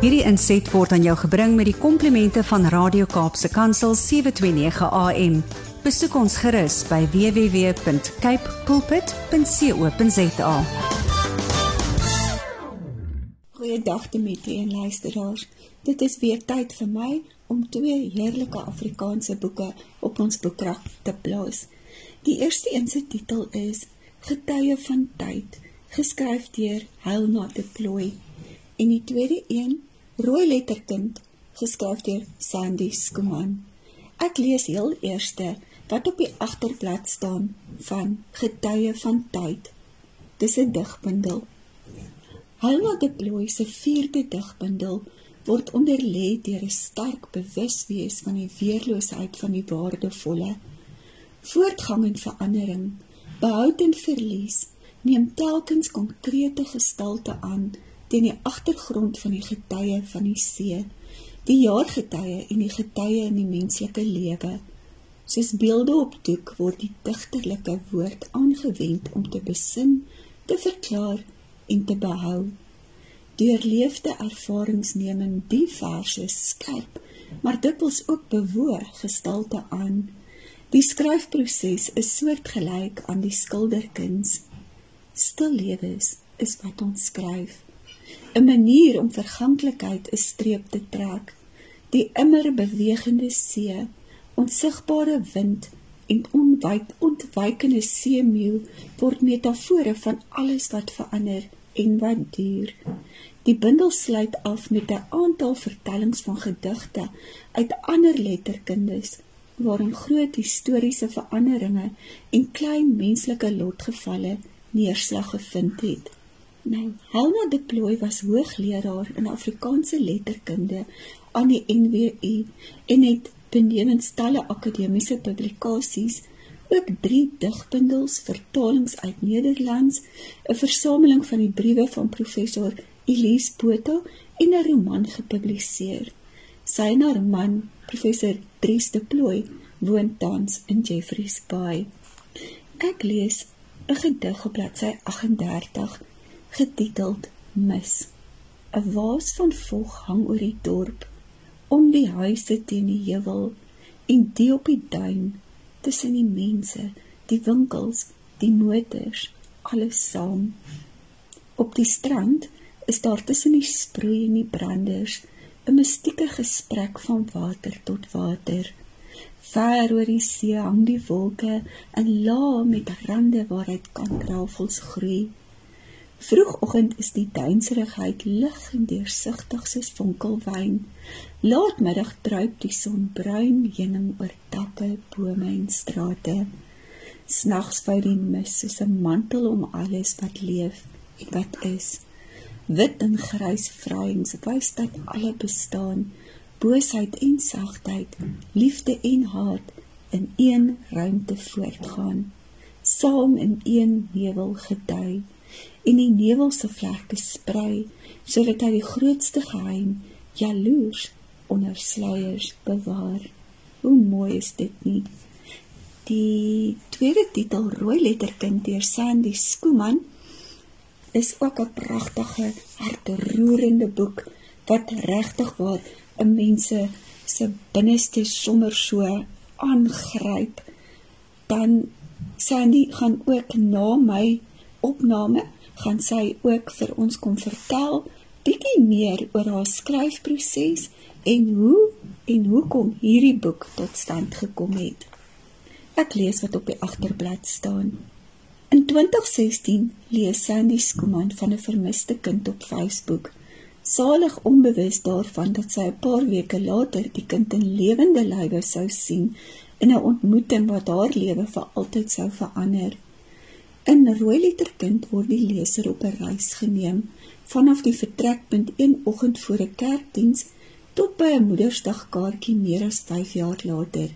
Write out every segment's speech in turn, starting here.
Hierdie inset word aan jou gebring met die komplimente van Radio Kaapse Kansel 729 AM. Besoek ons gerus by www.cape pulpit.co.za. Goeiedag Dimitri en luisteraars. Dit is weer tyd vir my om twee heerlike Afrikaanse boeke op ons boekrak te plaas. Die eerste een se titel is Getuie van tyd, geskryf deur Helena de Plooi. En die tweede een, Rooi letterkind, geskryf deur Sandy Skuman. Ek lees heel eerste wat op die agterblad staan van Getuie van tyd. Dis 'n digbundel. Helena de Plooi se vierde digbundel word onderlê deur 'n sterk bewuswees van die weerloosheid van die waardevolle voortgang en verandering, behoud en verlies, neem telkens konkrete gestalte aan teen die agtergrond van die getuie van die see, die jaargetuie en die getuie in die menslike lewe. Soos beelde op doek word die digterlike woord aangewend om te besin, te verklaar en te behou. Deurleefde ervarings neem in die verse skerp, maar dikwels ook bewoog gestalte aan Die skryfproses is soortgelyk aan die skilderkuns. Stil lewens is wat ons skryf. 'n Manier om verganklikheid 'n streep te trek. Die immer bewegende see, onsigbare wind en onwyd ontwykende seemeeu word metafore van alles wat verander en wat duur. Die bundel sluit af met 'n aantal vertellings van gedigte uit ander letterkundes waarin groot historiese veranderinge en klein menslike lotgevalle neerslag gevind het. Nou, Helena de Plooi was hoogleraar in Afrikaanse letterkunde aan die NWU en het benewens talle akademiese publikasies ook 3 digbundels vertalings uit Nederlands, 'n versameling van die briewe van professor Elise Botha en 'n roman gepubliseer. Sy en haar man, professor Dries de Plooi, woon tans in Jeffreys Bay. Ek lees 'n gedig op bladsy 38 getiteld Mis. 'n Waas van vog hang oor die dorp, om die huise teen die heuwel en die op die duin tussen die mense, die winkels, die motors, alles saam. Op die strand is daar tussen die sproei en die branders 'n mystieke gesprek van water tot water. Ver oor die see hang die wolke in lae met rande waaruit kantrafels groei. Vroegoggend is die duinserigheid lig en deursigtig soos fonkelwyn. Laatmiddag druip die son bruin heuning oor takke, bome en strate. Snags vou die mis soos 'n mantel om alles wat leef en wat is wit en grys vrouens wys dat alle bestaan boosheid en sagtheid liefde en haat in een ruimte voortgaan saam in een nevel gedui en die nevel se vlerke sprei sodat hy die grootste geheim jaloers onder sluiers bewaar hoe mooi is dit nie die tweede titel rooi letterkind deur Sandy Skuman is ook 'n pragtige, hartroerende boek wat regtig waar 'n mense se binneste sommer so aangryp. Dan Sandy gaan ook na my opname gaan sy ook vir ons kom vertel bietjie meer oor haar skryfproses en hoe en hoekom hierdie boek tot stand gekom het. Ek lees wat op die agterblad staan. In 2016 lees Sandy Skuman van 'n vermiste kind op Facebook. Salig onbewus daarvan dat sy 'n paar weke later die kind in lewende lywe sou sien in 'n ontmoeting wat haar lewe vir altyd sou verander. In Rooi Letterkind word die leser op 'n reis geneem vanaf die vertrekpunt een oggend voor 'n kerkdiens tot by 'n Moedersdagkaartjie meer as 5 jaar later.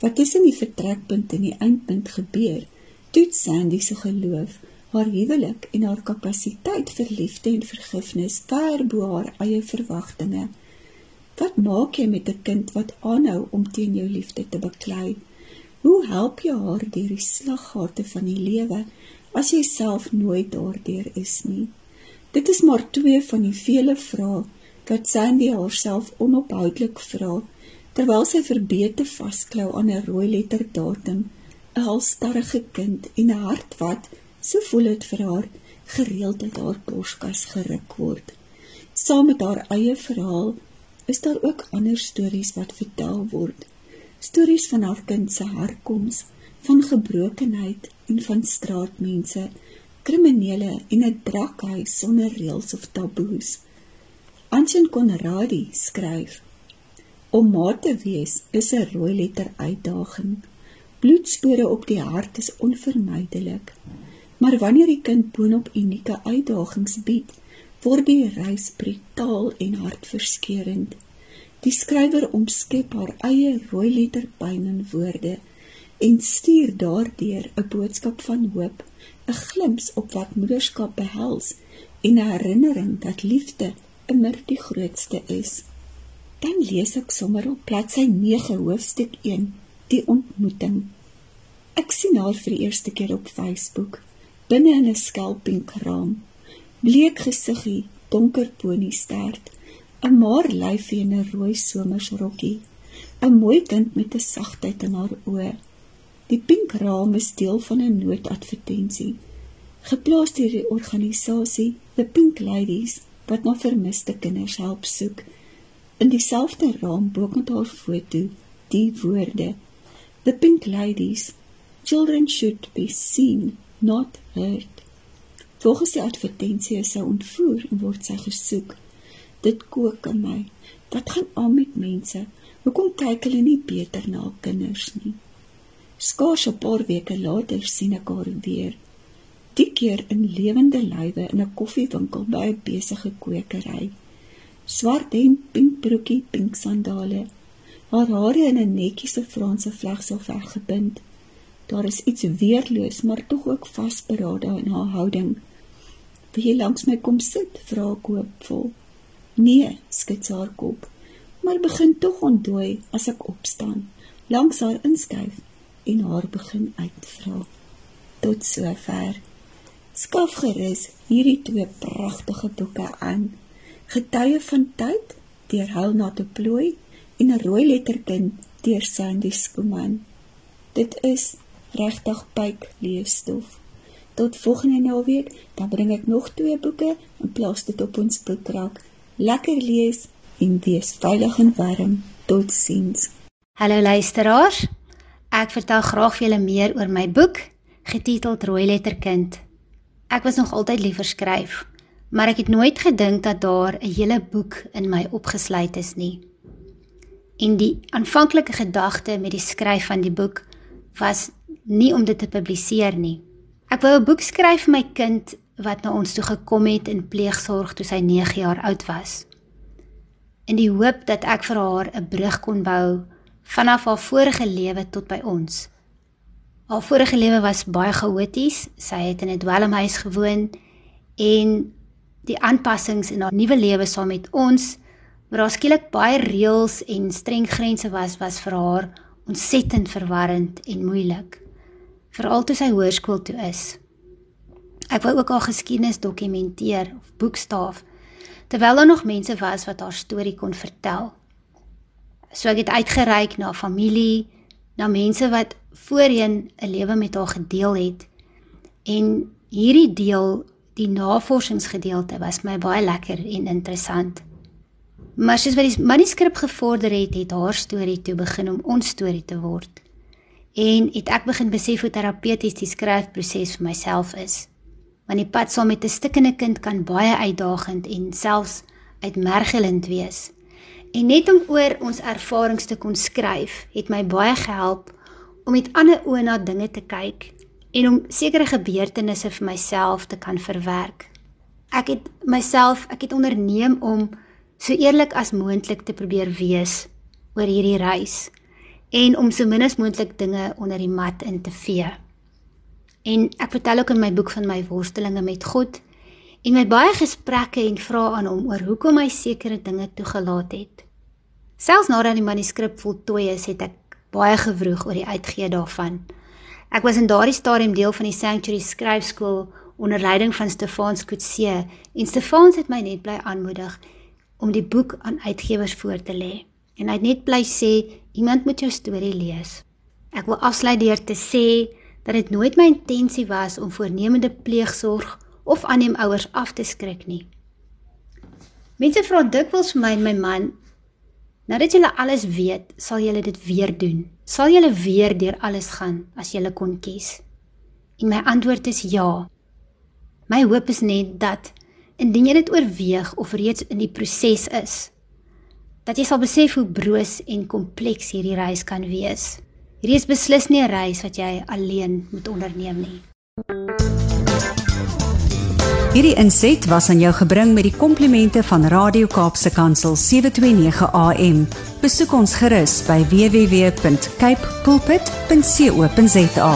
Wat tussen die vertrekpunt en die eindpunt gebeur? toets Sandy se geloof, haar huwelik en haar kapasiteit vir liefde en vergifnis ver bo haar eie verwagtinge. Wat maak jy met 'n kind wat aanhou om teen jou liefde te beklei? Hoe help jy haar deur die slaggate van die lewe as jy self nooit daardeur is nie? Dit is maar twee van die vele vrae wat Sandy haarself onophoudelik vra terwyl sy verbeete vasklou aan 'n rooi letter datum, 'n halstarrige kind en 'n hart wat, so voel dit vir haar, gereeld uit haar borskas geruk word. Saam met haar eie verhaal is daar ook ander stories wat vertel word. Stories van haar kind se herkoms, van gebrokenheid en van straatmense, kriminele en 'n drakhuis sonder reëls of taboes. Anshin Konradi skryf: Om ma te wees is 'n rooi letter uitdaging. Bloedspore op die hart is onvermydelik. Maar wanneer die kind boonop unieke uitdagings bied, word die reis brutaal en hartverskeurende. Die skrywer omskep haar eie rooi letter pyn in woorde en stuur daardeur 'n boodskap van hoop, 'n glimps op wat moederskap behels en 'n herinnering dat liefde immer die grootste is. Dan lees ek sommer op bladsy 9 hoofstuk 1 die ontmoeting. Ek sien haar vir die eerste keer op Facebook binne in 'n skelpinkraam bleek gesiggie, donker pony stert, 'n maar lyfie in 'n rooi somersrokkie, 'n mooi kind met 'n sagtheid in haar oë. Die pink raam is deel van 'n noodadvertensie, geplaas deur die organisasie The Pink Ladies wat na vermiste kinders help soek. In dieselfde raam bokant haar foto, die woorde: The Pink Ladies, children should be seen, not heard. Volgens die advertensie is sy ontvoer en word sy gesoek. Dit kook in my. Wat gaan aan met mense? Hoekom kyk hulle nie beter na kinders nie? Skaars 'n paar weke later sien ek haar weer. Die keer in lewende lywe in 'n koffiewinkel by 'n besige kwekery. Swart hemp, pink broekie, pink sandale. Haar hare in 'n netjiese Franse vlegsel weggebind. Daar is iets weerloos, maar tog ook vasberade in haar houding. Wil jy langs my kom sit? vra ek hoopvol. Nee, skud haar kop, maar begin tog ontdooi as ek opstaan, langs haar inskuif en haar begin uitvra. Tot sover. Skaf gerus hierdie twee pragtige boeke aan. Getuie van tyd deur Helena te plooi en 'n rooi letterkind deur Sandy Skuman. Dit is regtig pyk leesstof. Tot volgende naweek, dan bring ek nog twee boeke en plaas dit op ons boekrak. Lekker lees en wees veilig en warm. Totsiens. Hallo luisteraars. Ek vertel graag vir julle meer oor my boek getiteld Rooi letterkind. Ek was nog altyd lief vir skryf, maar ek het nooit gedink dat daar 'n hele boek in my opgesluit is nie. En die aanvanklike gedagte met die skryf van die boek was nie om dit te publiseer nie. Ek wou 'n boek skryf vir my kind wat na ons toe gekom het in pleegsorg toe sy 9 jaar oud was. In die hoop dat ek vir haar 'n brug kon bou vanaf haar vorige lewe tot by ons. Haar vorige lewe was baie chaoties. Sy het in 'n dwelmhuis gewoon en die aanpassings in haar nuwe lewe saam met ons, waar daar skielik baie reëls en streng grense was, was vir haar ontsettend verwarrend en moeilik veral toe sy hoërskool toe is. Ek wou ook haar geskiedenis dokumenteer of boekstaaf terwyl daar nog mense was wat haar storie kon vertel. So ek het uitgereik na familie, na mense wat voorheen 'n lewe met haar gedeel het. En hierdie deel, die navorsingsgedeelte was my baie lekker en interessant. Maar soos wat die manuskrip gevorder het, het haar storie toe begin om ons storie te word en het ek begin besef hoe terapeuties die skryfproses vir myself is. Want die pad saam met 'n stikkende kind kan baie uitdagend en selfs uitmergelend wees. En net om oor ons ervarings te kon skryf, het my baie gehelp om met ander oë na dinge te kyk en om sekere gebeurtenisse vir myself te kan verwerk. Ek het myself, ek het onderneem om so eerlik as moontlik te probeer wees oor hierdie reis en om so min as moontlik dinge onder die mat in te vee. En ek vertel ook in my boek van my worstelinge met God en my baie gesprekke en vrae aan hom oor hoekom hy sekere dinge toegelaat het. Selfs nadat die manuskrip voltooi is, het ek baie gewroeg oor die uitgee daarvan. Ek was in daardie stadium deel van die Sanctuary Skryfskool onder leiding van Stefan Skutse en Stefan het my net bly aanmoedig om die boek aan uitgewers voor te lê. En hy het net bly sê iemand moet jou storie lees. Ek wil afsluit deur te sê dat dit nooit my intensie was om voornemende pleegsorg of aanneemouers af te skrik nie. Mense vra dikwels vir my en my man, nadat julle alles weet, sal julle dit weer doen? Sal julle weer deur alles gaan as julle kon kies? En my antwoord is ja. My hoop is net dat indien jy dit oorweeg of reeds in die proses is, dat jy sal besef hoe broos en kompleks hierdie reis kan wees. Hierdie is beslis nie 'n reis wat jy alleen moet onderneem nie. Hierdie inset was aan jou gebring met die komplimente van Radio Kaapse Kansel 729 AM. Besoek ons gerus by www.cape pulpit.co.za.